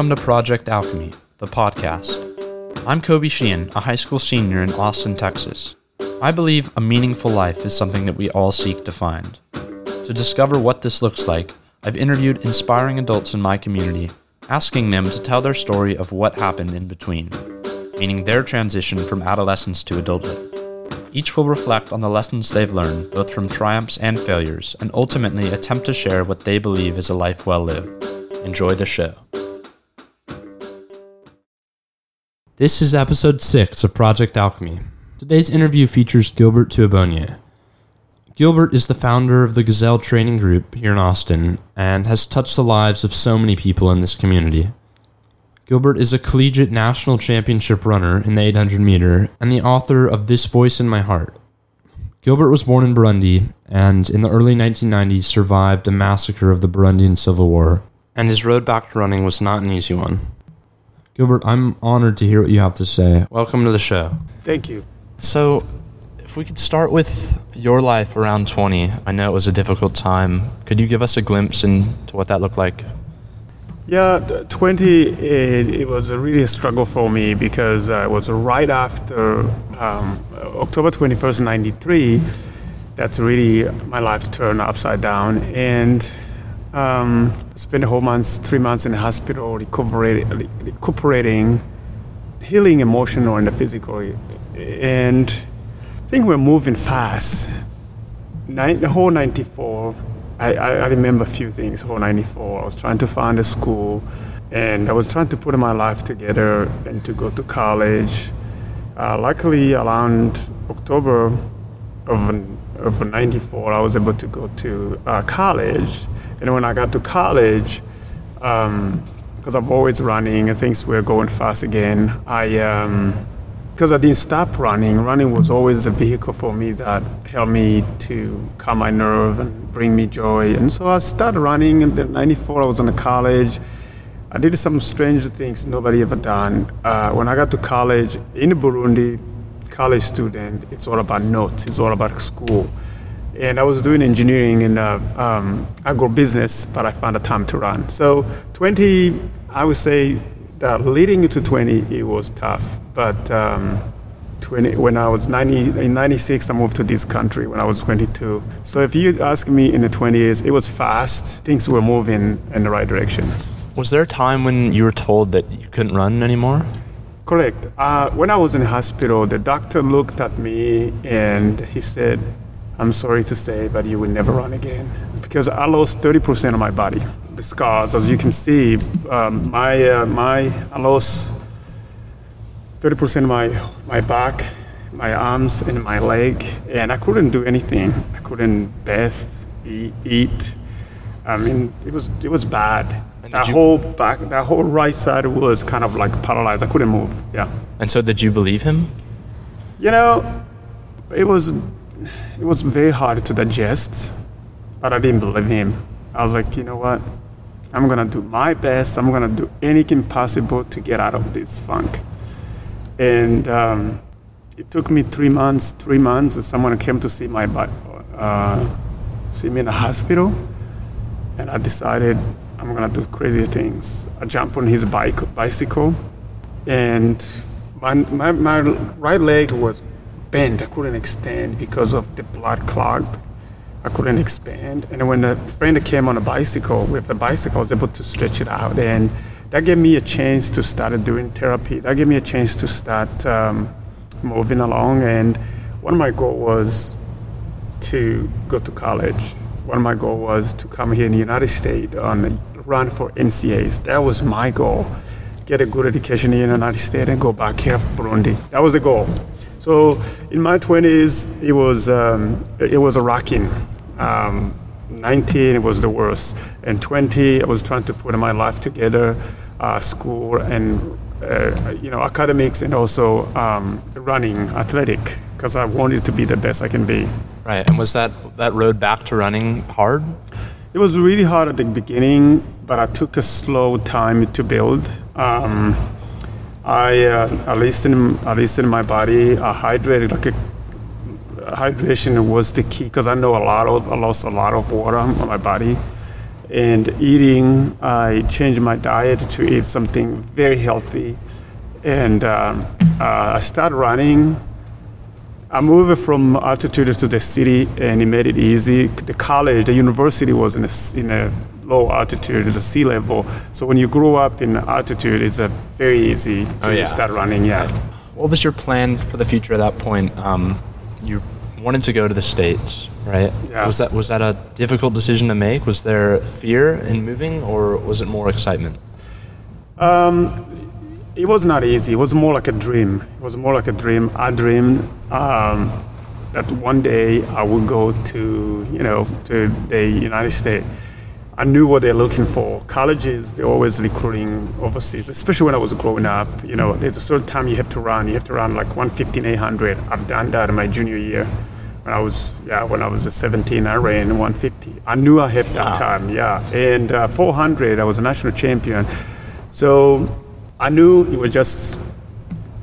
Welcome to Project Alchemy, the podcast. I'm Kobe Sheehan, a high school senior in Austin, Texas. I believe a meaningful life is something that we all seek to find. To discover what this looks like, I've interviewed inspiring adults in my community, asking them to tell their story of what happened in between, meaning their transition from adolescence to adulthood. Each will reflect on the lessons they've learned, both from triumphs and failures, and ultimately attempt to share what they believe is a life well lived. Enjoy the show. This is episode 6 of Project Alchemy. Today's interview features Gilbert Tuhabonye. Gilbert is the founder of the Gazelle Training Group here in Austin and has touched the lives of so many people in this community. Gilbert is a collegiate national championship runner in the 800 meter and the author of This Voice in My Heart. Gilbert was born in Burundi and in the early 1990s survived a massacre of the Burundian Civil War, and his road back to running was not an easy one. Gilbert, I'm honored to hear what you have to say. Welcome to the show. Thank you. So, if we could start with your life around 20, I know it was a difficult time. Could you give us a glimpse into what that looked like? Yeah, 20, it, it was a really a struggle for me because uh, it was right after um, October 21st, 93. That's really my life turned upside down. And um, spent a whole month, three months in the hospital, recuperating, healing emotional and physical. And I think we're moving fast. Nine, the whole 94, I, I, remember a few things. Whole 94, I was trying to find a school and I was trying to put my life together and to go to college. Uh, luckily, around October of, of 94, I was able to go to uh, college. And when I got to college, because um, I'm always running and things were going fast again, I. Um, because I didn't stop running. Running was always a vehicle for me that helped me to calm my nerve and bring me joy. And so I started running. In 94, I was in college. I did some strange things nobody ever done. Uh, when I got to college in Burundi, college student, it's all about notes. It's all about school. And I was doing engineering in uh, um, agribusiness, but I found the time to run. So 20, I would say that leading into 20, it was tough. But um, 20, when I was 90, in 96, I moved to this country when I was 22. So if you ask me in the 20s, it was fast. Things were moving in the right direction. Was there a time when you were told that you couldn't run anymore? Correct. Uh, when I was in the hospital, the doctor looked at me and he said, I'm sorry to say, but you will never run again. Because I lost 30% of my body the scars. As you can see, um, my uh, my I lost 30% of my my back, my arms, and my leg, and I couldn't do anything. I couldn't bathe, eat. eat. I mean, it was it was bad. That whole back, that whole right side was kind of like paralyzed. I couldn't move. Yeah. And so, did you believe him? You know, it was it was very hard to digest, but I didn't believe him. I was like, you know what? I'm gonna do my best. I'm gonna do anything possible to get out of this funk. And um, it took me three months. Three months. Someone came to see my uh, see me in the hospital, and I decided I'm gonna do crazy things. I jumped on his bike bicycle, and my, my, my right leg was bent. I couldn't extend because of the blood clogged I couldn't expand. And when a friend came on a bicycle with a bicycle, I was able to stretch it out. And that gave me a chance to start doing therapy. That gave me a chance to start um, moving along. And one of my goals was to go to college. One of my goals was to come here in the United States and run for NCAAs. That was my goal. Get a good education in the United States and go back here for Burundi. That was the goal. So in my 20s, it was um, it was a rocking. Um, 19 it was the worst, and 20 I was trying to put my life together, uh, school and uh, you know academics and also um, running athletic because I wanted to be the best I can be. Right, and was that that road back to running hard? It was really hard at the beginning, but I took a slow time to build. Um, I uh, I listen I listen my body. I hydrated like a, hydration was the key because I know a lot of I lost a lot of water on my body, and eating, I changed my diet to eat something very healthy. And um, uh, I started running. I moved from altitude to the city, and it made it easy. The college, the university was in a, in a low altitude, the sea level. So when you grow up in altitude, it's a very easy to Oh, yeah. start running. Yeah. What was your plan for the future at that point? Um, you wanted to go to the states, right? Yeah. Was that was that a difficult decision to make? Was there fear in moving, or was it more excitement? Um, It was not easy. It was more like a dream. It was more like a dream. I dreamed um, that one day I would go to, you know, to the United States. I knew what they're looking for. Colleges, they're always recruiting overseas, especially when I was growing up. You know, there's a certain time you have to run. You have to run like 115, 800. I've done that in my junior year. When I was, yeah, when I was 17, I ran 150. I knew I had that time, yeah. And uh, 400, I was a national champion. So I knew it was just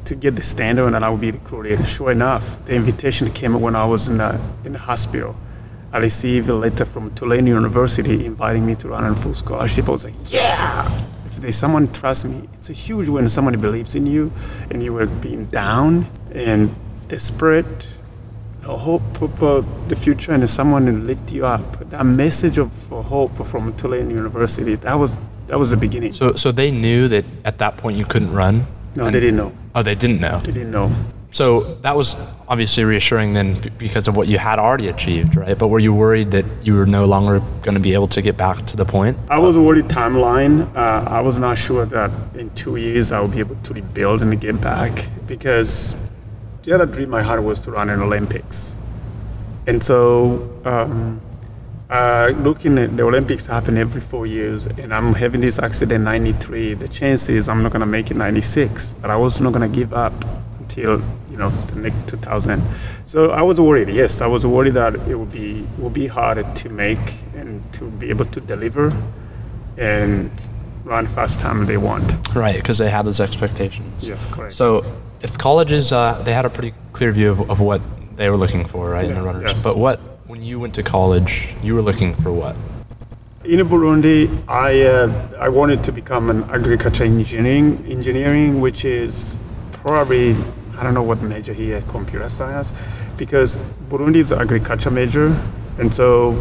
to get the standard and I would be recruited. Sure enough, the invitation came when I was in the, in the hospital. I received a letter from Tulane University inviting me to run on full scholarship. I was like, yeah! If there's someone trusts me, it's a huge when someone believes in you and you were being down and desperate, no hope for the future and someone to lift you up. That message of hope from Tulane University, that was that was the beginning. So so they knew that at that point you couldn't run. no, they didn't know. Oh, they didn't know. They didn't know. So that was obviously reassuring then because of what you had already achieved, right? But were you worried that you were no longer going to be able to get back to the point? I was worried timeline. Uh, I was not sure that in two years I would be able to rebuild and get back because the other dream I had was to run an Olympics. And so, um, uh, looking at the Olympics happen every four years, and I'm having this accident 93. The chance is I'm not gonna make it 96, but I was not gonna give up until you know the next 2000. So I was worried. Yes, I was worried that it would be it would be harder to make and to be able to deliver and run fast time they want. Right, because they had those expectations. Yes, correct. So if colleges, uh, they had a pretty clear view of, of what they were looking for, right, in the runners. yes. But what, when you went to college, you were looking for what? In Burundi, I uh, I wanted to become an agriculture engineering engineering, which is probably I don't know what major here, computer science, because Burundi is an agriculture major, and so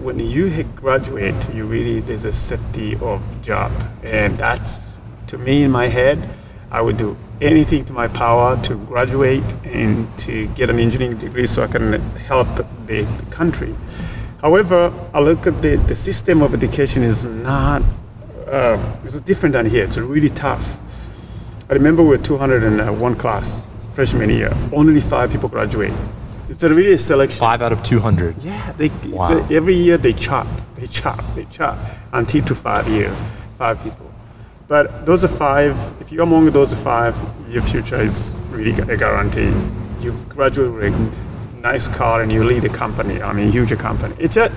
when you graduate, you really there's a safety of job, and that's to me in my head, I would do anything to my power to graduate and to get an engineering degree so I can help the, country. However, I look at the, the system of education is not, uh, it's different than here. It's really tough. I remember we were 201 class freshman year. Only five people graduate. It's a really a selection. Five out of 200. Yeah, they, it's Wow. a, every year they chop, they chop, they chop until to five years, five people. But those are five. If you're among those five, your future is really a guarantee. You've graduated with a nice car and you lead a company. I mean, huge company. It's just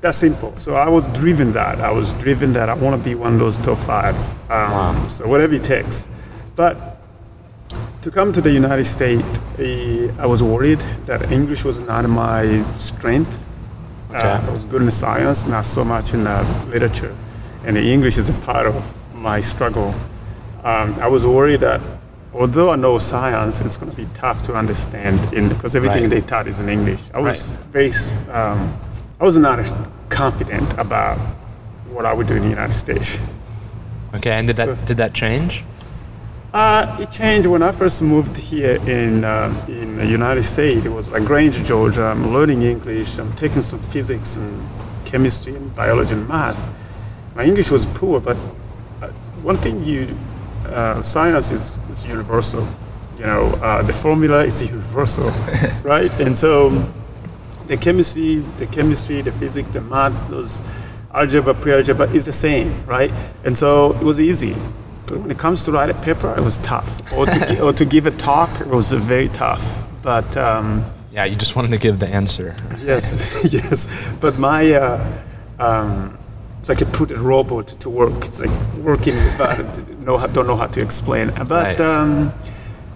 that simple. So I was driven that. I was driven that I want to be one of those top five. Um, So whatever it takes. But to come to the United States, eh, I was worried that English was not my strength. Uh, I was good in science, not so much in uh, literature. And English is a part of my struggle. Um, I was worried that although I know science, it's going to be tough to understand in, because everything Right. they taught is in English. I was very, s- um, I was not confident about what I would do in the United States. Okay, and did that, So- did that change? Uh, it changed when I first moved here in uh, in the United States. It was like Granger, Georgia. I'm learning English. I'm taking some physics and chemistry and biology and math. My English was poor, but uh, one thing you uh, science is is universal. You know, uh, the formula is universal, right? And so the chemistry, the chemistry, the physics, the math, those algebra, pre-algebra is the same, right? And so it was easy. But when it comes to write a paper, it was tough. Or to, or to give a talk, it was very tough. But um, Yeah, you just wanted to give the answer. yes, yes. But my, uh, um, it's like I put a robot to work. It's like working, but how- don't know how to explain. But Right. um,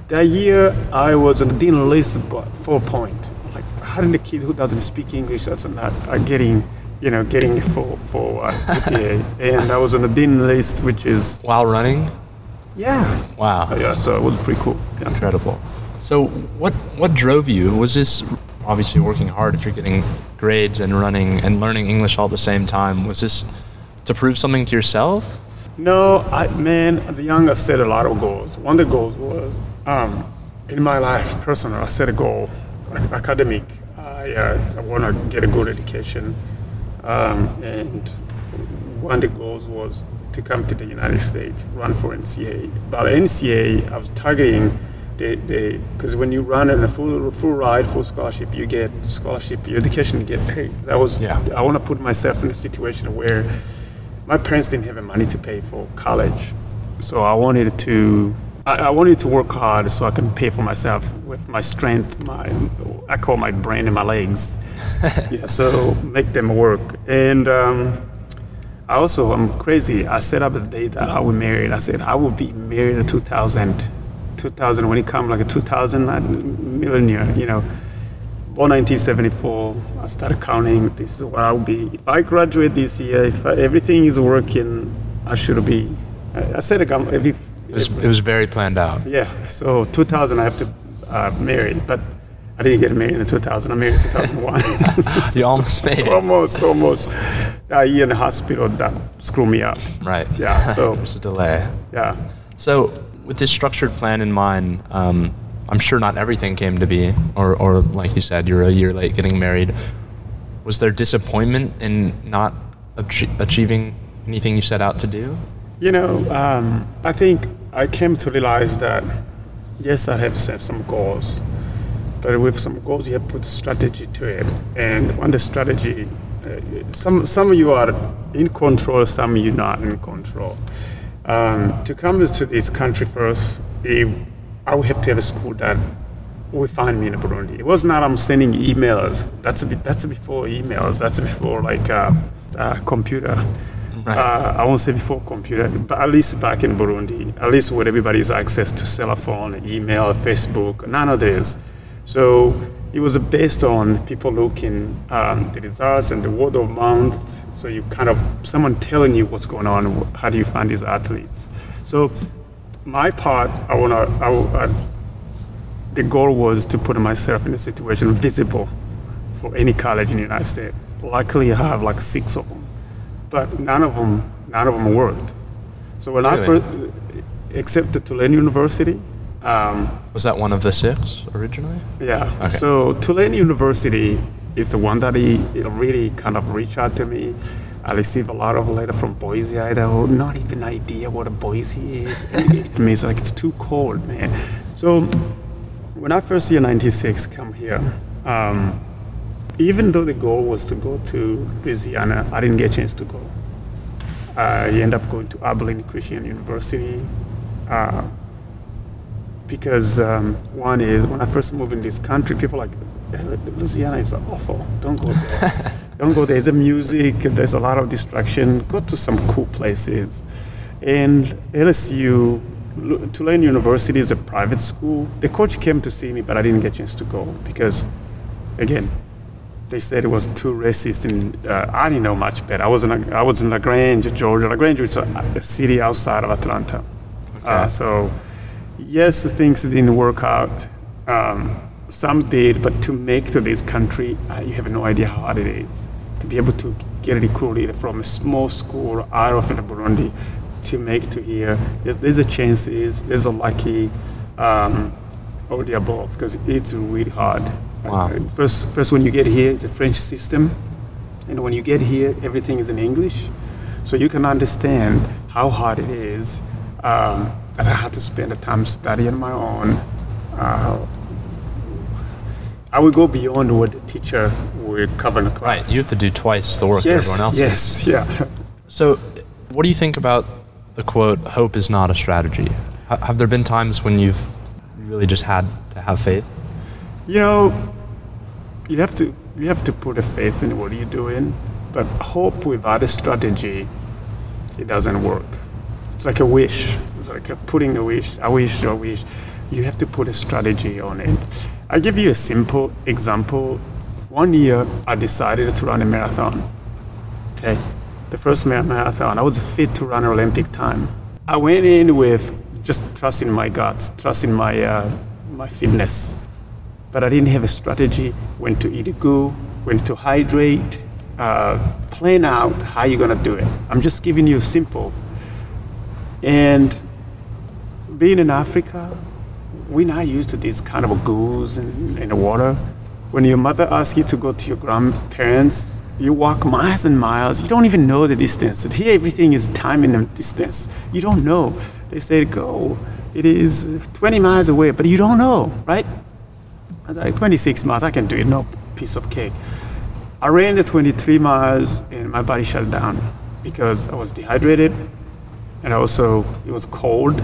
that year, I was on the Dean List, but four point. Like, how did the kid who doesn't speak English that's not are getting you know, getting for for uh, and I was on the dean list, which is While running? yeah, Wow. yeah. So it was pretty cool. Yeah. Incredible. So what what drove you? Was this obviously working hard if you're getting grades and running and learning English all at the same time? Was this to prove something to yourself? No, I man, as a young, I set a lot of goals. One of the goals was um, in my life, personal. I set a goal, academic. I, uh, I want to get a good education, um, and one of the goals was to come to the United States, run for NCA. But NCA, I was targeting the because when you run in a full full ride, full scholarship, you get scholarship, your education, you get paid. That was Yeah. I want to put myself in a situation where my parents didn't have the money to pay for college, so I wanted to. I, I wanted to work hard so I can pay for myself with my strength, my I call my brain and my legs. yeah, so make them work. And um, I also I'm crazy. I set up a date that I will marry. I said I will be married in 2000, 2000 when it comes like a 2000 uh, millennium. You know, born 1974. I started counting. This is what I'll be. If I graduate this year, if I, everything is working, I should be. I, I said if, if It was, it was very planned out. yeah. So 2000 I have to uh, marry, but I didn't get married in 2000. I married in 2001. You almost made it. almost, almost. That year in the hospital that screwed me up. Right. Yeah. So There's a delay. yeah. So, with this structured plan in mind, um, I'm sure not everything came to be, or, or like you said, you're a year late getting married. Was there disappointment in not achie- achieving anything you set out to do? You know, um, I think I came to realize that yes, I have set some goals, but with some goals, you have put strategy to it. And on the strategy, uh, some some of you are in control, some you not in control. Um, to come to this country first, it, I would have to have a school that would find me in a Burundi. It was not I'm sending emails. That's a bit, that's before emails. That's before like uh, uh, computer. Right. Uh, I won't say before computer, but at least back in Burundi, at least with everybody's access to cell phone, email, Facebook, none of this. So it was based on people looking um, the results and the word of mouth. So you kind of someone telling you what's going on. How do you find these athletes? So my part, I wanna. I, I, the goal was to put myself in a situation visible for any college in the United States. Luckily, I have like six of them, but none of them, none of them worked. So when I first accepted Tulane University, um, Was that one of the six originally? yeah. Okay. So Tulane University is the one that he, it really kind of reached out to me. I received a lot of letter from Boise, Idaho. Not even idea what a Boise is. it means like it's too cold, man. So when I first year '96 come here, um, even though the goal was to go to Louisiana, I didn't get a chance to go. I ended up going to Abilene Christian University. Uh, because um, one is when I first moved in this country, people like "Eh, Louisiana is awful. Don't go there. Don't go there. A music. There's a lot of distraction. Go to some cool places. And LSU, Tulane University is a private school. The coach came to see me, but I didn't get a chance to go because, again, they said it was too racist, and uh, I didn't know much better. I was in I was in Lagrange, Georgia. Lagrange is a, a city outside of Atlanta. Uh, so, yes, things didn't work out. Um, some did, but to make to this country, uh, you have no idea how hard it is to be able to get recruited from a small school out of Burundi to make to here. There's a chance, is there's a lucky, um, or the above, because it's really hard. Wow. Uh, First, first when you get here, it's a French system, and when you get here, everything is in English, so you can understand how hard it is. Um, that I had to spend the time studying my own. Uh, I would go beyond what the teacher would cover in the class. Right. You have to do twice the work that yes, everyone else does. yes, yeah. So, what do you think about the quote, hope is not a strategy? Ha- have there been times when you've really just had to have faith? You know, you have to you have to put a faith in what you're doing, but hope without a strategy, it doesn't work. It's like a wish. It's like a putting a wish. I wish. I wish. You have to put a strategy on it. I give you a simple example. One year, I decided to run a marathon. Okay, the first ma- marathon, I was fit to run Olympic time. I went in with just trusting my guts, trusting my uh, my fitness, but I didn't have a strategy when to eat good, when to hydrate, uh, plan out how you're gonna do it. I'm just giving you simple. And being in Africa, we're not used to this kind of goose in, in the water. When your mother asks you to go to your grandparents, you walk miles and miles. You don't even know the distance. Here, everything is time and distance. You don't know. They say, go. It is 20 miles away, but you don't know, right? I was like, 26 miles, I can do it, no piece of cake. I ran the 23 miles and my body shut down because I was dehydrated and also it was cold,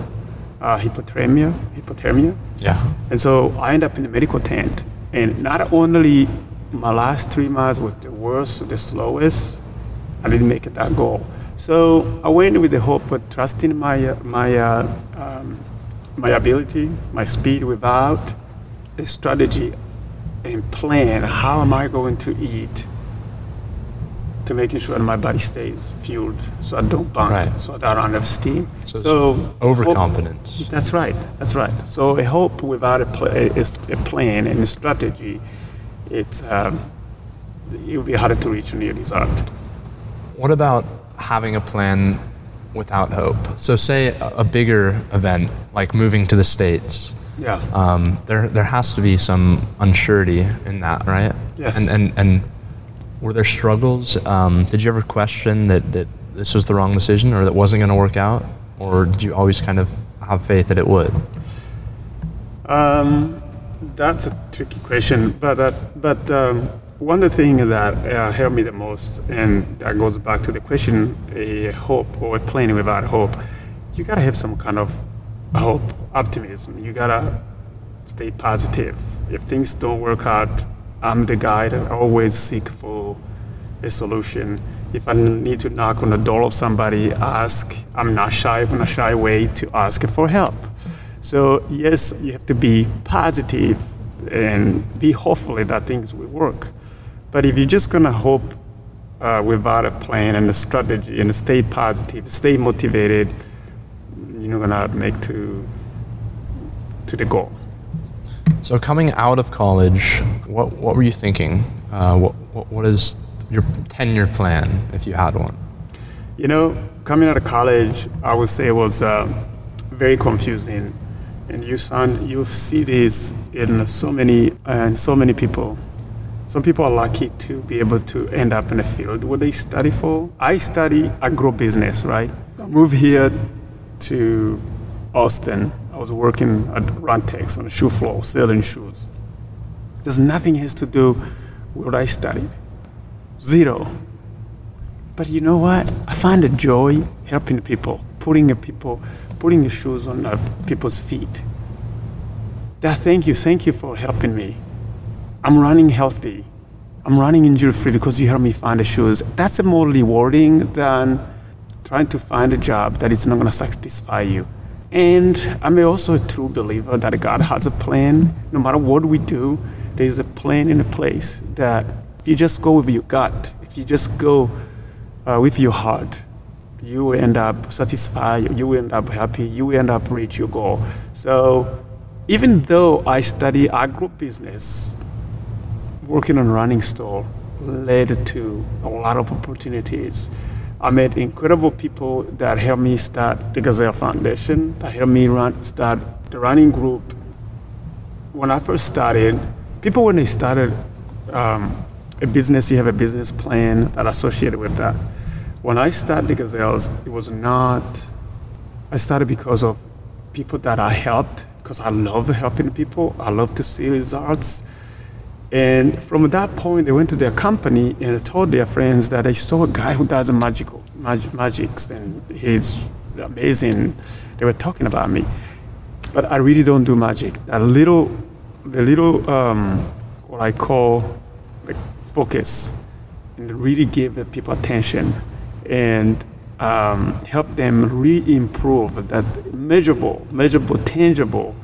uh, hypothermia, hypothermia. Yeah. And so I ended up in the medical tent. And not only my last three miles were the worst, the slowest, I didn't make it that goal. So I went with the hope of trusting my, my, uh, um, my ability, my speed without a strategy and plan. How am I going to eat to making sure that my body stays fueled so I don't burn, Right. so that I don't have steam. So it's hope- Overconfidence. that's right. That's right. So a hope without a, pl- a, a plan and a strategy, it's um, it will be harder to reach your result. What about having a plan without hope? So, say a, a bigger event like moving to the states. Yeah. Um, there, there has to be some unsurety in that, right? Yes. And and, and were there struggles? Um, did you ever question that, that this was the wrong decision or that wasn't going to work out, or did you always kind of have faith that it would? Um, that's a tricky question, but uh, but um, one of the things that uh, helped me the most, and that goes back to the question: a hope or a plan without hope. You gotta have some kind of hope, optimism. You gotta stay positive. If things don't work out, I'm the guy that always seek for a solution. If I need to knock on the door of somebody, ask. I'm not shy. I'm not shy away to ask for help. So yes, you have to be positive and be hopeful that things will work. But if you're just gonna hope uh, without a plan and a strategy and stay positive, stay motivated, you're not gonna make to to the goal. So, coming out of college, what what were you thinking? Uh, what, what what is your ten year plan if you had one? You know, coming out of college, I would say it was uh, very confusing, and you sound you see this in so many and so many people. Some people are lucky to be able to end up in a field what they study for. I study agrobusiness, right? I moved here to Austin. I was working at RunTex on the shoe floor, selling shoes. There's nothing has to do with what I studied. Zero. But you know what? I find a joy helping people, putting a people, putting the shoes on people's feet. That thank you, thank you for helping me. I'm running healthy. I'm running injury free because you helped me find the shoes. That's more rewarding than trying to find a job that is not going to satisfy you. And I'm also a true believer that God has a plan. No matter what we do, there's a plan in a place that if you just go with your gut, if you just go uh, with your heart, you will end up satisfied, you will end up happy, you will end up reach your goal. So even though I study agribusiness, working on running store led to a lot of opportunities. I met incredible people that helped me start the Gazelle Foundation, that helped me run, start the running group. When I first started, people when they started um, a business, you have a business plan that associated with that. When I started the Gazelles, it was not. I started because of people that I helped, because I love helping people. I love to see results. And from that point, they went to their company and told their friends that they saw a guy who does magical mag- magics and he's amazing. They were talking about me, but I really don't do magic. That little, the little, um, what I call like focus, and really give the people attention and um, help them re-improve that measurable, measurable, tangible.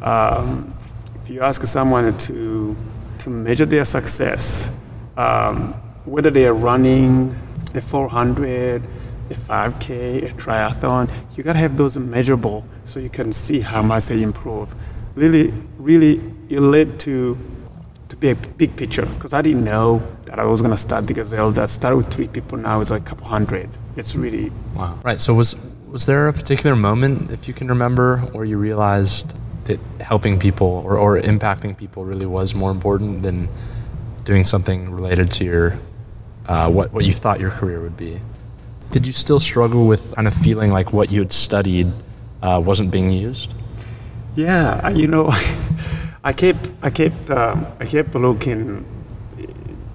Um, if you ask someone to to measure their success, um, whether they are running a 400, a 5K, a triathlon, you gotta have those measurable so you can see how much they improve. Really, really, it led to to be a big picture because I didn't know that I was gonna start the Gazelle. That started with three people. Now it's like a couple hundred. It's really Wow. Right. So was was there a particular moment, if you can remember, where you realized that helping people or, or impacting people really was more important than doing something related to your uh, what what you thought your career would be? Did you still struggle with kind of feeling like what you had studied uh, wasn't being used? Yeah, you know, I kept, I kept, um, I kept looking.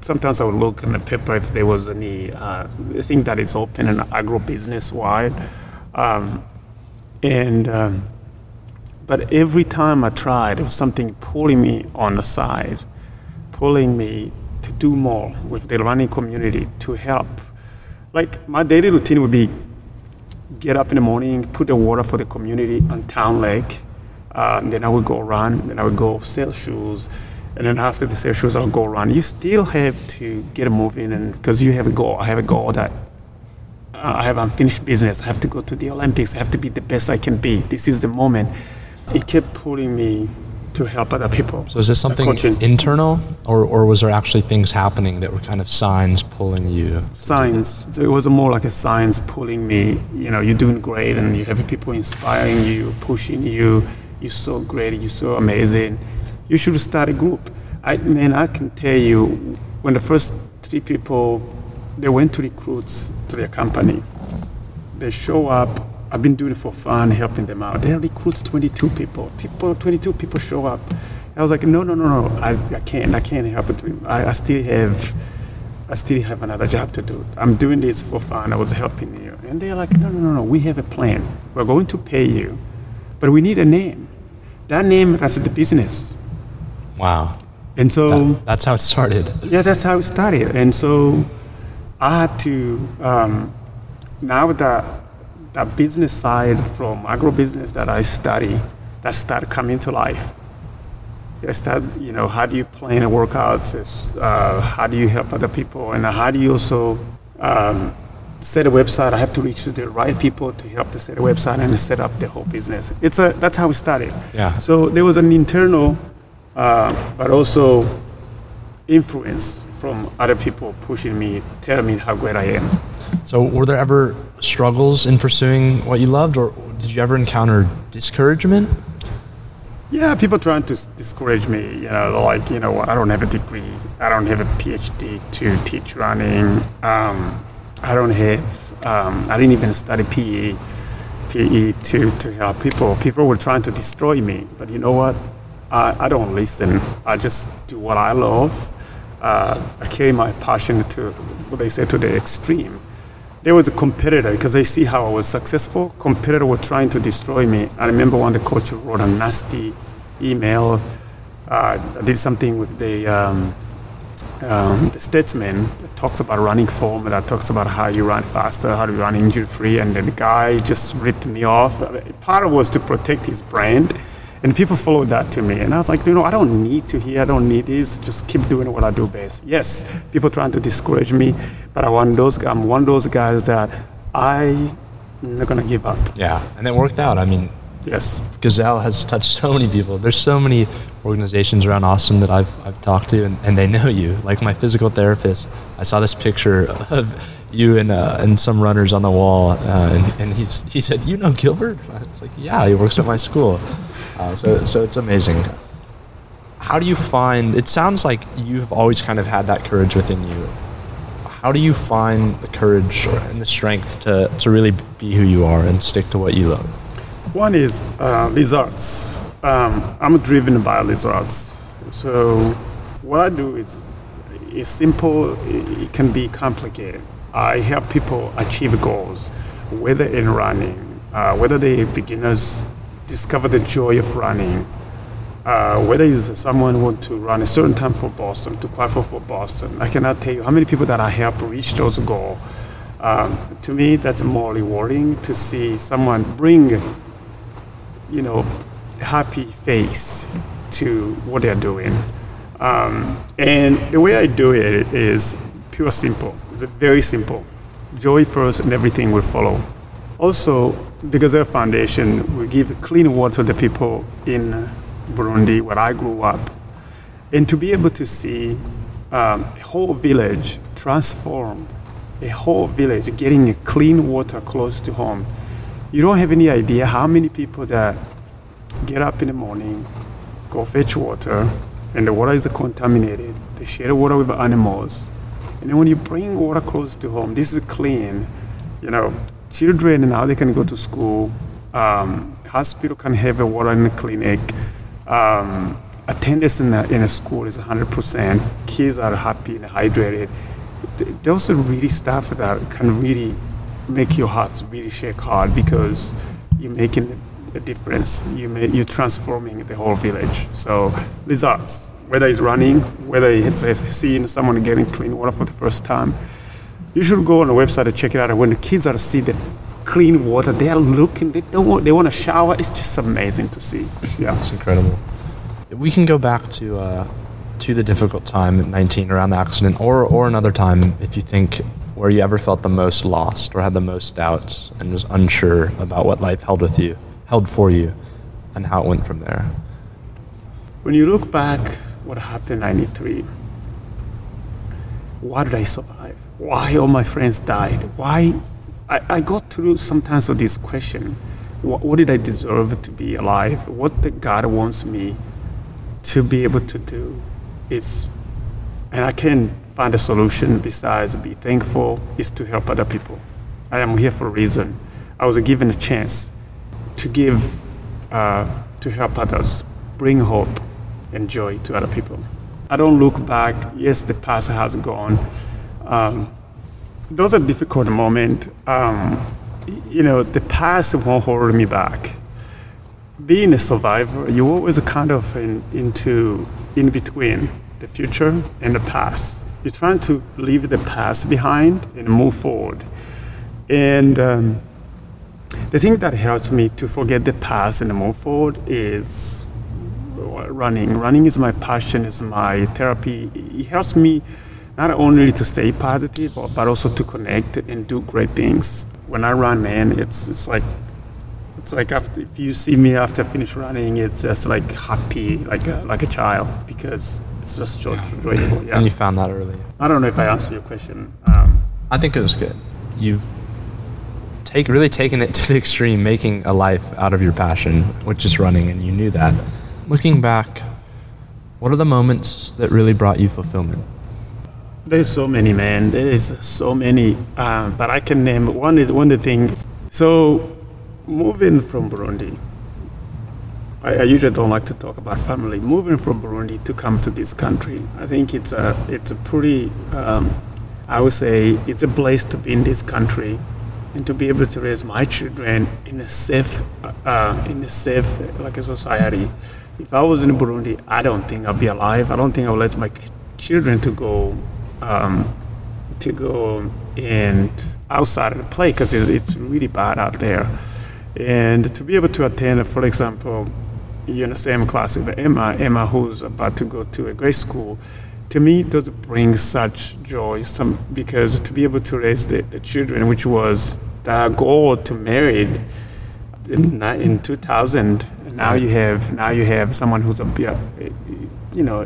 Sometimes I would look in the paper if there was any uh, thing that is open in agribusiness wide, um, and um, but every time I tried, there was something pulling me on the side, pulling me to do more with the running community to help. Like my daily routine would be get up in the morning, put the water for the community on Town Lake. Um, then I would go run. Then I would go sell shoes. And then after the sell shoes, I'll go run. You still have to get moving, and because you have a goal, I have a goal that uh, I have unfinished business. I have to go to the Olympics. I have to be the best I can be. This is the moment. It kept pulling me to help other people. So is this something coaching. internal, or, or was there actually things happening that were kind of signs pulling you? Signs. So it was more like a science pulling me. You know, you're doing great, and you have people inspiring you, pushing you. You're so great. You're so amazing. You should start a group. I mean, I can tell you, when the first three people they went to recruits to their company, they show up. I've been doing it for fun, helping them out. They recruits 22 people. People, 22 people show up. I was like, no, no, no, no. I, I can't. I can't help it. I, I still have. I still have another job to do. I'm doing this for fun. I was helping you. And they're like, no, no, no, no. We have a plan. We're going to pay you, but we need a name. That name, that's the business. Wow. And so, That's how it started. yeah, that's how it started. And so, I had to um, now that that business side from agribusiness that I study, that start coming to life. I started, you know, how do you plan a workout? Uh, how do you help other people? And how do you also um, set a website? I have to reach to the right people to help to set a website and set up the whole business. It's a, that's how it started. Yeah. So there was an internal, uh, but also influence from other people pushing me, telling me how great I am. So were there ever struggles in pursuing what you loved, or did you ever encounter discouragement? Yeah, people trying to discourage me. You know, like you know, I don't have a degree. I don't have a PhD to teach running. Um, I don't have. Um, I didn't even study PE, PE to to help people. People were trying to destroy me, but you know what? I, I don't listen. I just do what I love. Uh, I carry my passion to what they say to the extreme. There was a competitor because they see how I was successful. Competitor were trying to destroy me. I remember when the coach wrote a nasty email. Uh, I did something with the um, um, the statesman that talks about running form, that talks about how you run faster, how you run injury free, and then the guy just ripped me off. Part of was to protect his brand, and people followed that to me. And I was like, you know, I don't need to hear, I don't need this. Just keep doing what I do best. Yes, people trying to discourage me, but I want those. I'm one of those guys that I'm not gonna give up. Yeah, and it worked out. I mean, Yes. Gazelle has touched so many people. There's so many organizations around Austin that I've, I've talked to, and, and they know you. Like my physical therapist, I saw this picture of you and uh, and some runners on the wall, uh, and, and he's, he said, "You know Gilbert?" I was like, "Yeah, he works at my school." Uh, so so it's amazing. How do you find? It sounds like you've always kind of had that courage within you. How do you find the courage and the strength to, to really be who you are and stick to what you love? One is uh, results. Um, I'm driven by results. So what I do is simple. It, can be complicated. I help people achieve goals, whether in running, uh, whether they beginners discover the joy of running, uh, whether it's someone want to run a certain time for Boston, to qualify for Boston. I cannot tell you how many people that I help reach those goals. Um, to me, that's more rewarding to see someone bring you know, happy face to what they're doing. Um, and the way I do it is pure simple. It's very simple. Joy first, and everything will follow. Also, the Gazelle Foundation will give clean water to the people in Burundi, where I grew up, and to be able to see um, a whole village transformed, a whole village getting clean water close to home. You don't have any idea how many people that get up in the morning, go fetch water, and the water is contaminated. They share the water with animals. And then when you bring water close to home, this is clean. You know, children now they can go to school. Um, hospital can have a water in the clinic. Um, attendance in a, in a school is 100%. Kids are happy and hydrated. Th- Those are really stuff that can really make your heart really shake hard because you're making a difference. You may, you're transforming the whole village. So results, whether it's running, whether it's it's seeing someone getting clean water for the first time, you should go on the website and check it out. When the kids are see the clean water, they are looking. They don't want. They want to shower. It's just amazing to see. Yeah. It's incredible. We can go back to uh, to the difficult time at 19 around the accident, or or another time if you think where you ever felt the most lost or had the most doubts and was unsure about what life held with you, held for you, and how it went from there. When you look back, what happened in 93? Why did I survive? Why all my friends died? Why? I, I got through sometimes of this question. What, what did I deserve to be alive? What the God wants me to be able to do? It's, and I can't find a solution besides be thankful, is to help other people. I am here for a reason. I was given a chance to give, uh, to help others, bring hope and joy to other people. I don't look back. Yes, the past has gone. Um, those are difficult moments. Um, you know, the past won't hold me back. Being a survivor, you're always kind of in, into in between the future and the past. You're trying to leave the past behind and move forward. And um, the thing that helps me to forget the past and move forward is running. Running is my passion, is my therapy. It helps me not only to stay positive, but but also to connect and do great things. When I run, man, it's it's like it's like after, if you see me after I finish running, it's just like happy, like a, like a child, because it's just joy, joyful. Yeah. And you found that early. I don't know if I answered your question. Um, I think it was good. You've take really taken it to the extreme, making a life out of your passion, which is running, and you knew that. Looking back, what are the moments that really brought you fulfillment? There's so many, man. There is so many uh, that I can name. One is one of the thing. So, moving from Burundi, I, I usually don't like to talk about family. Moving from Burundi to come to this country, I think it's a it's a pretty. Um, I would say it's a place to be in this country, and to be able to raise my children in a safe, uh, in a safe like a society. If I was in Burundi, I don't think I'd be alive. I don't think I would let my children to go um, to go and outside and play because it's, it's really bad out there. And to be able to attend, for example, in the same class with Emma, Emma who's about to go to a grade school, to me, those bring such joy. Some because to be able to raise the, the children, which was the goal to marry in, in 2000, now you have now you have someone who's a you know,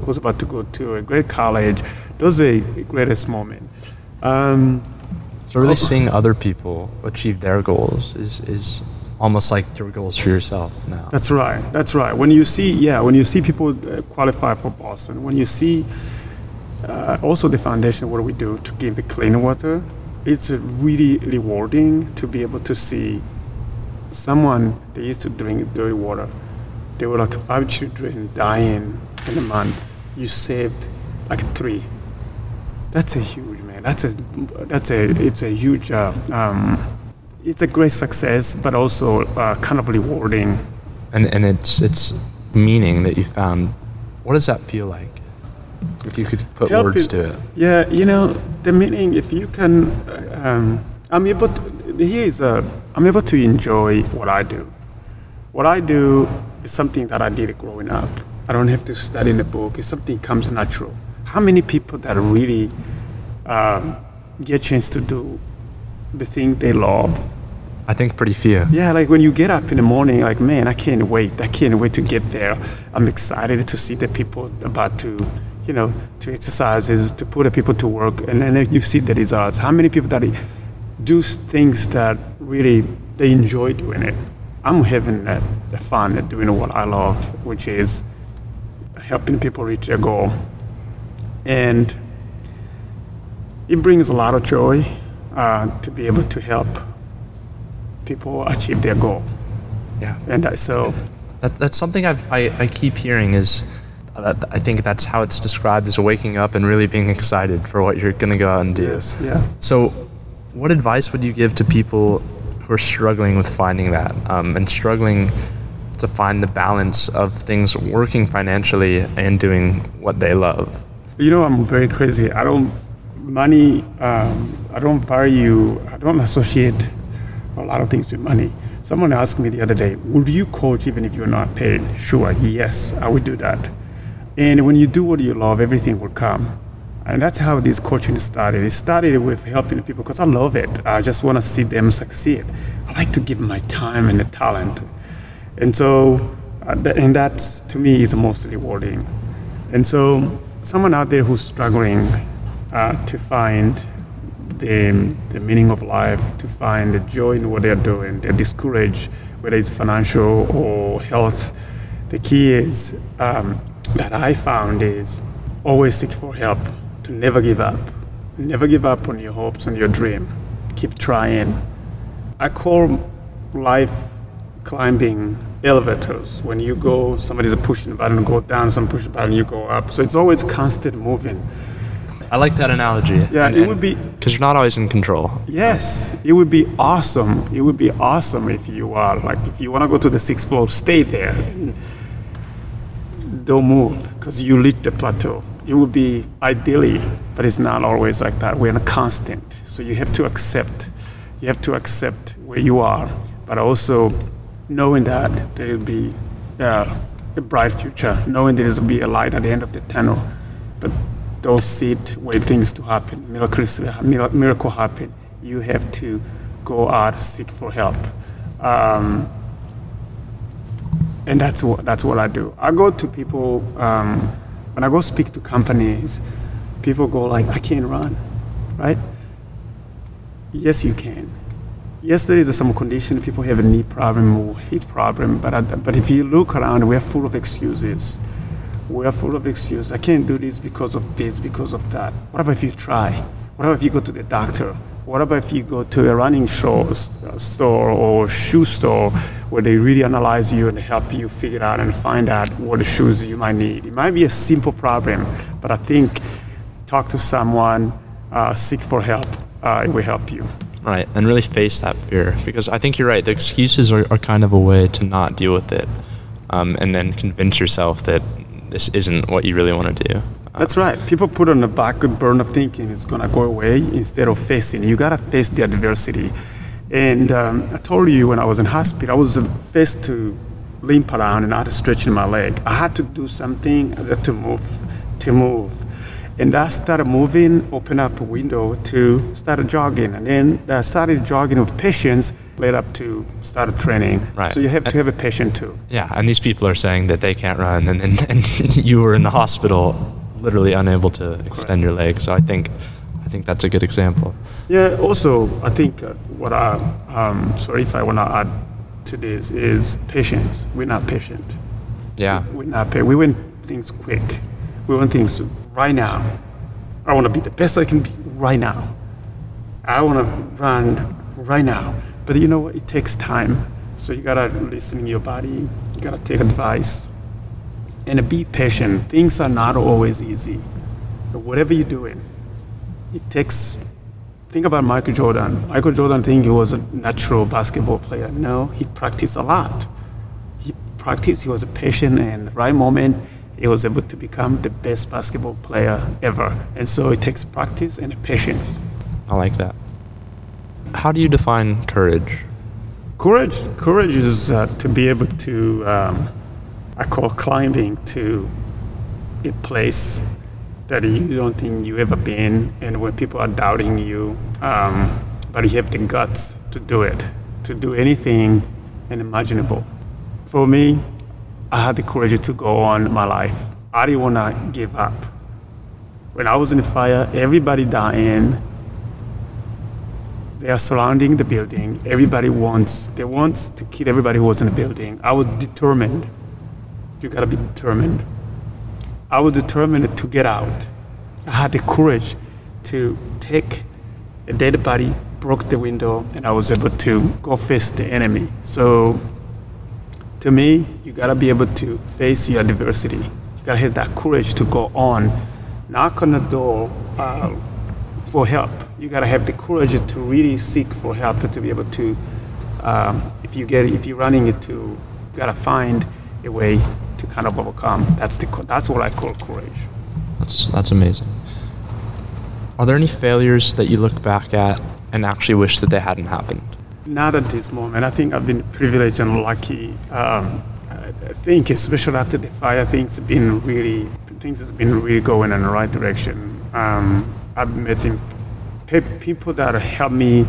who's about to go to a great college. Those are the greatest moment. Um, So really seeing other people achieve their goals is, is almost like your goals for yourself now. That's right. That's right. When you see, yeah, when you see people uh, qualify for Boston, when you see uh, also the foundation, what we do to give the clean water, it's really rewarding to be able to see someone they used to drink dirty water. There were like five children dying in a month. You saved like three. That's a huge. That's a that's a it's a huge. Uh, um, it's a great success, but also uh, kind of rewarding. And, and it's, it's meaning that you found. What does that feel like? If you could put Help words it- to it. Yeah, you know the meaning. If you can, uh, um, I'm able. To, here is uh, I'm able to enjoy what I do. What I do is something that I did growing up. I don't have to study in a book. It's something comes natural. how many people that really um, get a chance to do the thing they love I think pretty few. yeah, like when you get up in the morning, like, man, I can't wait. I can't wait to get there. I'm excited to see the people about to, you know, to exercises, to put the people to work. And then you see the results. How many people that do things that really they enjoy doing it? I'm having that, the fun at doing what I love, which is helping people reach their goal. And it brings a lot of joy uh, to be able to help people achieve their goal. Yeah. And I, so, That, that's something I've, I, I keep hearing is that I think that's how it's described as waking up and really being excited for what you're going to go out and do. yes, yeah. So, what advice would you give to people who are struggling with finding that um, and struggling to find the balance of things working financially and doing what they love? You know, I'm very crazy. I don't, money, um, I don't value, I don't associate a lot of things with money. Someone asked me the other day, would you coach even if you're not paid? Sure, yes, I would do that. And when you do what you love, everything will come. And that's how this coaching started. It started with helping people because I love it. I just want to see them succeed. I like to give my time and the talent. And so, uh, and that to me is most rewarding. And so, someone out there who's struggling uh, to find the, the meaning of life, to find the joy in what they're doing, they're discouraged, whether it's financial or health. The key is um, that I found is always seek for help, to never give up. Never give up on your hopes and your dream. Keep trying. I call life climbing elevators. When you go, somebody's pushing the button, go down, some push the button, you go up. So it's always constant moving. I like that analogy. Yeah, it would be because you're not always in control. Yes, it would be awesome. It would be awesome if you are like if you want to go to the sixth floor, stay there. Don't move because you reach the plateau. It would be ideally, but it's not always like that. We're in a constant, so you have to accept. You have to accept where you are, but also knowing that there will be uh, a bright future, knowing there will be a light at the end of the tunnel. But don't sit, wait things to happen. Miracles, miracle happen. You have to go out, seek for help. Um, and that's what that's what I do. I go to people um, when I go speak to companies. People go like, "I can't run," right? Yes, you can. Yes, there is some condition. People have a knee problem or hip problem, but but if you look around, we're full of excuses. We're full of excuses. I can't do this because of this, because of that. What about if you try? What about if you go to the doctor? What about if you go to a running show, store or shoe store where they really analyze you and help you figure out and find out what shoes you might need? It might be a simple problem, but I think talk to someone, uh, seek for help. Uh, it will help you. Right, and really face that fear because I think you're right. The excuses are, are kind of a way to not deal with it, um, and then convince yourself that this isn't what you really want to do. That's right. People put on the back burner of thinking it's gonna go away instead of facing. You gotta face the adversity. And um, I told you when I was in hospital, I was faced to limp around and I had to stretch my leg. I had to do something I had to move, to move. And I started moving, open up a window to start jogging. And then I started jogging with patience, led up to start training. Right. So you have to have a patient too. Yeah, and these people are saying that they can't run, and and, and you were in the hospital, literally unable to extend your leg. So I think, I think that's a good example. Yeah. Also, I think what I um, sorry if I want to add to this is patience. We're not patient. Yeah, We're not patient. We want things quick. We want things right now. I want to be the best I can be right now. I want to run right now. But you know what? It takes time. So you gotta listen to your body. You gotta take advice, and be patient. Things are not always easy. But whatever you're doing, it takes think about Michael Jordan. Michael Jordan think he was a natural basketball player. No, he practiced a lot. He practiced, he was patient, and right moment, he was able to become the best basketball player ever. And so it takes practice and patience. I like that. How do you define courage? Courage, courage is uh, to be able to, um, I call climbing to a place that you don't think you ever been, and when people are doubting you, um, but you have the guts to do it, to do anything unimaginable. For me, I had the courage to go on my life. I didn't want to give up. When I was in the fire, everybody dying. They are surrounding the building. Everybody wants, they want to kill everybody who was in the building. I was determined. You gotta be determined. I was determined to get out. I had the courage to take a dead body, broke the window, and I was able to go face the enemy. So, to me, you gotta be able to face your adversity. You gotta have that courage to go on, knock on the door uh, for help. You gotta have the courage to really seek for help to be able to. Um, if you get, if you're running into, you gotta find a way to kind of overcome. That's the that's what I call courage. That's that's amazing. Are there any failures that you look back at and actually wish that they hadn't happened? Not at this moment. I think I've been privileged and lucky. Um, I think, especially after the fire, things have been really things has been really going in the right direction. Um, I've met in, pe- people that have helped me,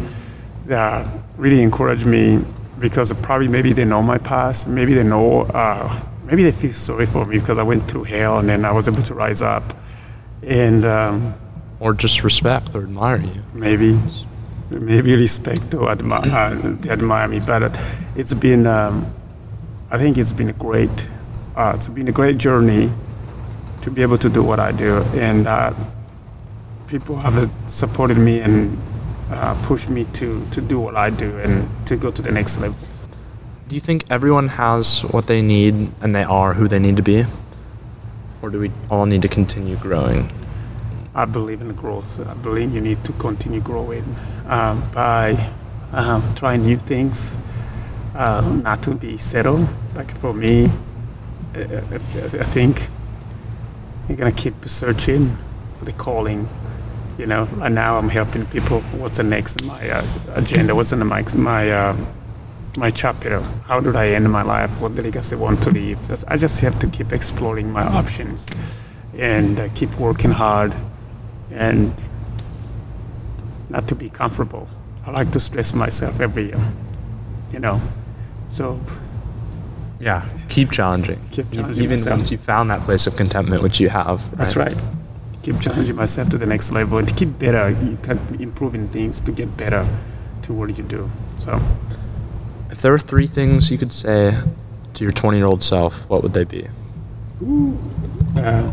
that really encouraged me because probably maybe they know my past, maybe they know, uh, maybe they feel sorry for me because I went through hell and then I was able to rise up, and um, Or just respect or admire you? maybe maybe respect or admire, uh, admire me. But it's been, um, I think it's been a great, uh, it's been a great journey to be able to do what I do, and uh, people have supported me and uh, pushed me to to do what I do and to go to the next level. Do you think everyone has what they need and they are who they need to be? Or do we all need to continue growing? I believe in growth. I believe you need to continue growing um, by um, trying new things, uh, not to be settled. Like for me, I, I, think you're gonna keep searching for the calling. You know, right now I'm helping people. What's the next in my uh, agenda? What's in the, my my uh, my chapter? How do I end my life? What legacy I want to leave? I just have to keep exploring my options and uh, keep working hard and not to be comfortable. I like to stress myself every year, you know. So Yeah, keep challenging. Keep challenging Even myself. once you found that place of contentment, which you have. that's right. Keep challenging myself to the next level and to keep better. You can improving things to get better to what you do. So If there were three things you could say to your 20 year old self, what would they be? Ooh, uh,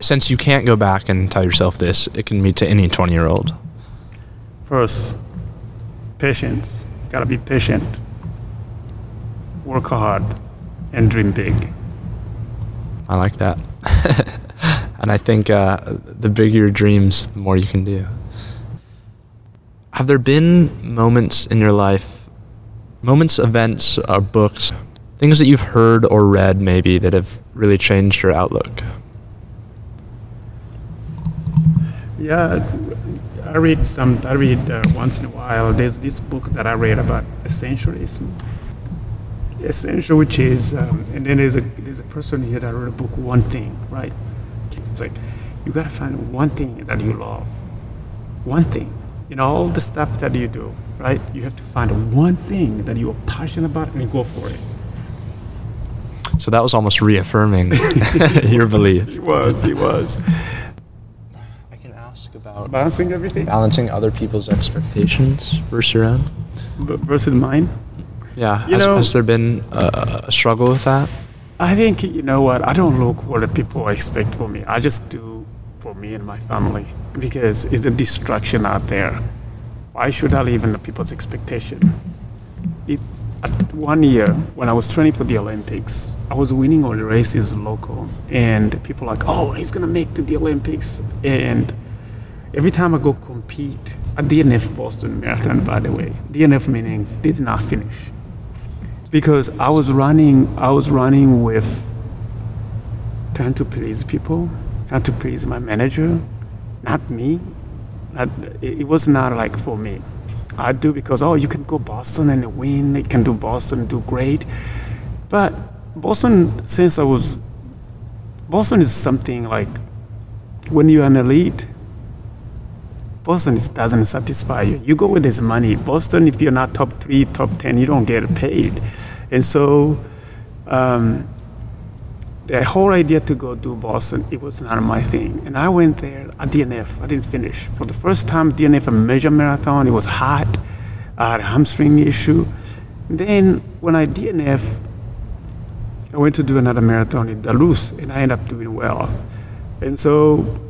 Since you can't go back and tell yourself this, it can be to any 20 year old. first, patience. Gotta be patient. Work hard and dream big. I like that. and I think uh, the bigger your dreams, the more you can do. Have there been moments in your life, moments, events, or books, things that you've heard or read maybe that have really changed your outlook? Yeah, I read some. I read uh, once in a while. There's this book that I read about essentialism. Essential, which is, um, and then there's a there's a person here that wrote a book, One Thing, right? It's like you gotta find one thing that you love, one thing. In all the stuff that you do, right? You have to find one thing that you are passionate about and go for it. So that was almost reaffirming your belief. He was, he was I can ask about balancing uh, everything balancing other people's expectations versus your own. v- versus mine. Yeah. You has, know- has there been a, a struggle with that? I think you know what I don't look what the people expect for me. I just do for me and my family because it's a distraction out there. Why should I live in the people's expectation? It, one year when I was training for the Olympics, I was winning all the races local, and people like, oh, he's gonna make to the Olympics. And every time I go compete at DNF Boston Marathon, by the way, DNF meanings did not finish because I was running I was running with trying to please people, trying to please my manager, not me. Not, it was not like for me. I do because oh you can go Boston and win, you can do Boston do great. But Boston since I was Boston is something like when you're an elite, Boston doesn't satisfy you. You go with this money. Boston, if you're not top three, top ten, you don't get paid. And so, um, the whole idea to go do Boston, it was not my thing. And I went there at DNF. I didn't finish. For the first time, DNF a major marathon. It was hot. I had a hamstring issue. then when I DNF, I went to do another marathon in Duluth, and I ended up doing well. And so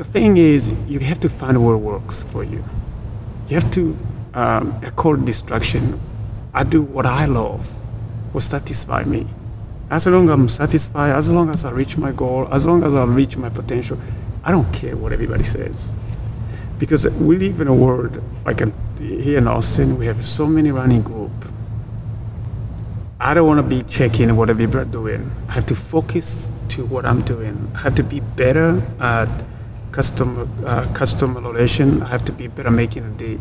the thing is, you have to find what works for you. You have to um, accord distraction. I do what I love, will satisfy me. As long as I'm satisfied, as long as I reach my goal, as long as I reach my potential, I don't care what everybody says. Because we live in a world, like here in Austin, we have so many running groups. I don't want to be checking what are doing. I have to focus to what I'm doing. I have to be better at customer uh, relation. I have to be better making the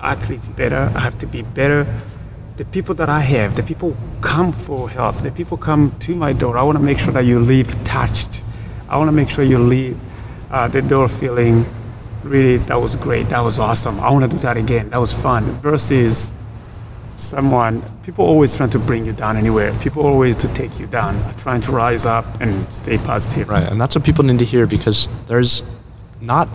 athletes better. I have to be better. The people that I have, the people come for help. The people come to my door. I want to make sure that you leave touched. I want to make sure you leave uh, the door feeling really that was great. That was awesome. I want to do that again. That was fun. Versus someone people always trying to bring you down anywhere people always to take you down trying to rise up and stay positive right and that's what people need to hear because there's not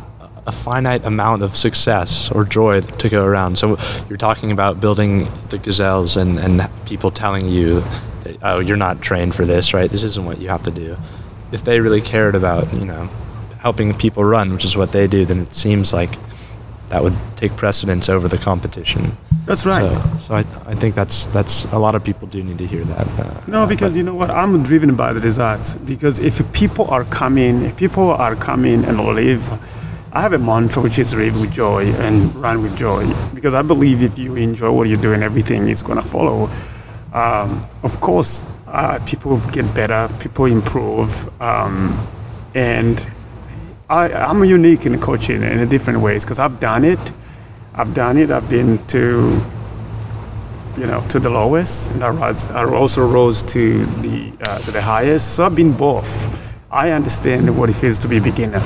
a finite amount of success or joy to go around. So you're talking about building the gazelles and, and people telling you, that, oh, you're not trained for this, right? This isn't what you have to do. If they really cared about, you know, helping people run, which is what they do, then it seems like that would take precedence over the competition. That's right. So, so I, I think that's that's a lot of people do need to hear that. Uh, no, because you know what, I'm driven by the results. Because if people are coming, if people are coming and live, I have a mantra which is live with joy and run with joy. Because I believe if you enjoy what you're doing, everything is gonna follow. Um, of course, uh, people get better, people improve, um, and I, I'm unique in coaching in different ways because I've done it. I've done it. I've been to, you know, to the lowest, and I, rise, I also rose to the uh, to the highest. So I've been both. I understand what it feels to be a beginner.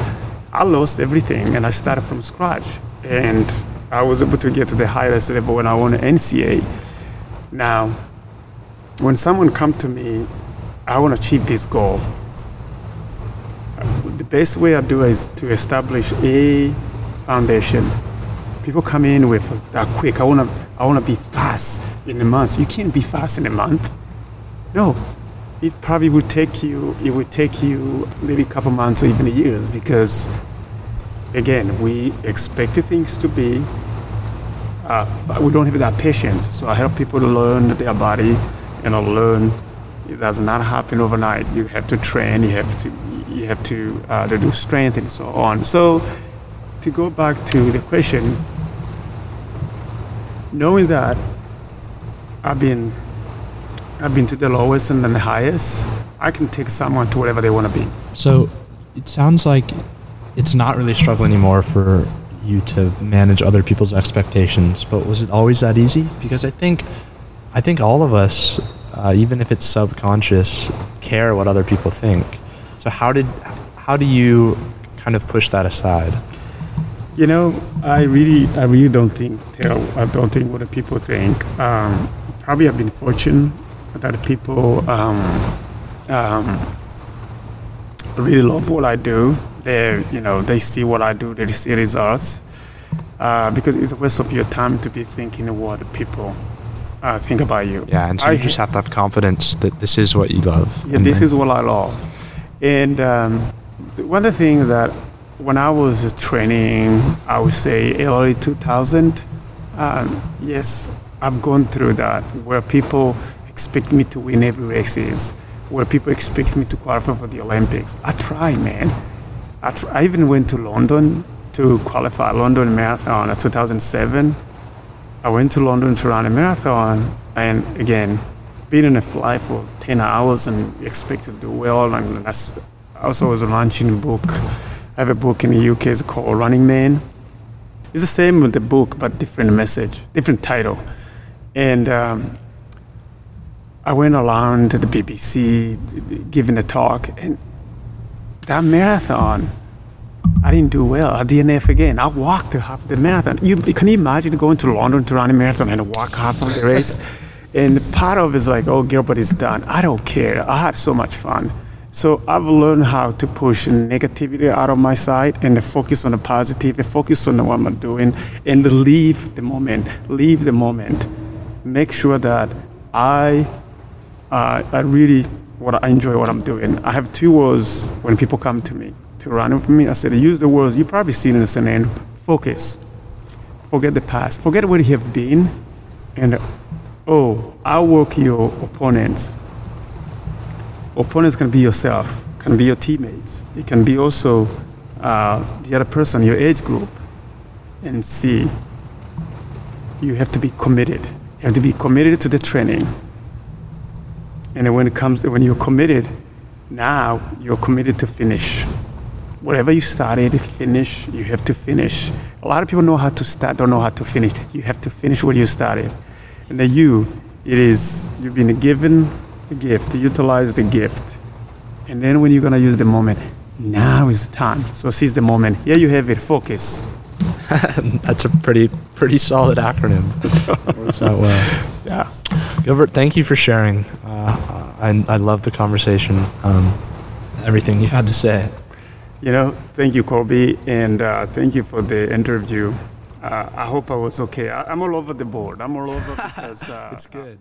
I lost everything, and I started from scratch, and I was able to get to the highest level when I won an NCA. Now, when someone come to me, I want to achieve this goal the best way I do is to establish a foundation. People come in with that quick. I wanna, I wanna be fast in a month. You can't be fast in a month. No, it probably would take you. It would take you maybe a couple months or even years because, again, we expect things to be. Uh, we don't have that patience. So I help people to learn their body and learn. It does not happen overnight. You have to train. You have to you have to, uh, to do strength and so on. So to go back to the question, knowing that I've been I've been to the lowest and then the highest, I can take someone to wherever they want to be. So it sounds like it's not really a struggle anymore for you to manage other people's expectations. But was it always that easy? Because I think I think all of us, uh, even if it's subconscious, care what other people think. So how did how do you kind of push that aside? You know, I really I really don't think I don't think what the people think. Um, probably I've been fortunate that people um, um, really love what I do. They you know they see what I do. They see results. Uh, because it's a waste of your time to be thinking what people uh, think about you. Yeah, and so I you just have to have confidence that this is what you love. Yeah, this is what I love. And um, one of the things that when I was training, I would say early 2000, um, yes, I've gone through that where people expect me to win every races, where people expect me to qualify for the Olympics. I try, man. I, I even went to London to qualify London Marathon in 2007. I went to London to run a marathon, and again, being in a flight for 10 hours and expect to do well. And that's also was launching a book. I have a book in the UK, it's called Running Man. It's the same with the book, but different message, different title. And um, I went around to the BBC giving a talk, and that marathon, I didn't do well. I DNF again. I walked half the marathon. You can you imagine going to London to run a marathon and walk half of the race? and part of it is like, oh, Gilbert is done. I don't care. I had so much fun. So I've learned how to push negativity out of my side and focus on the positive, focus on what I'm doing, and leave the moment. Leave the moment. Make sure that I, uh, I really what I enjoy what I'm doing. I have two words when people come to me to run with me. I said, use the words you probably seen in the scenario. Focus. Forget the past. Forget where you have been, and oh, outwork your opponents opponents can be yourself, can be your teammates. It can be also uh, the other person, your age group. And see, you have to be committed. You have to be committed to the training. And when it comes, when you're committed, now you're committed to finish. Whatever you started, finish. You have to finish. A lot of people know how to start, don't know how to finish. You have to finish what you started. And then you, it is you've been given the gift, utilize the gift. And then when you're going to use the moment, now is the time. So seize the moment. Here you have it, focus. That's a pretty pretty solid acronym. Works out well. Yeah. Gilbert, thank you for sharing. Uh, I, I love the conversation, um, everything you had to say. You know, thank you, Colby, and uh, thank you for the interview. Uh, I hope I was okay. I, am all over the board. I'm all over because uh, it's good.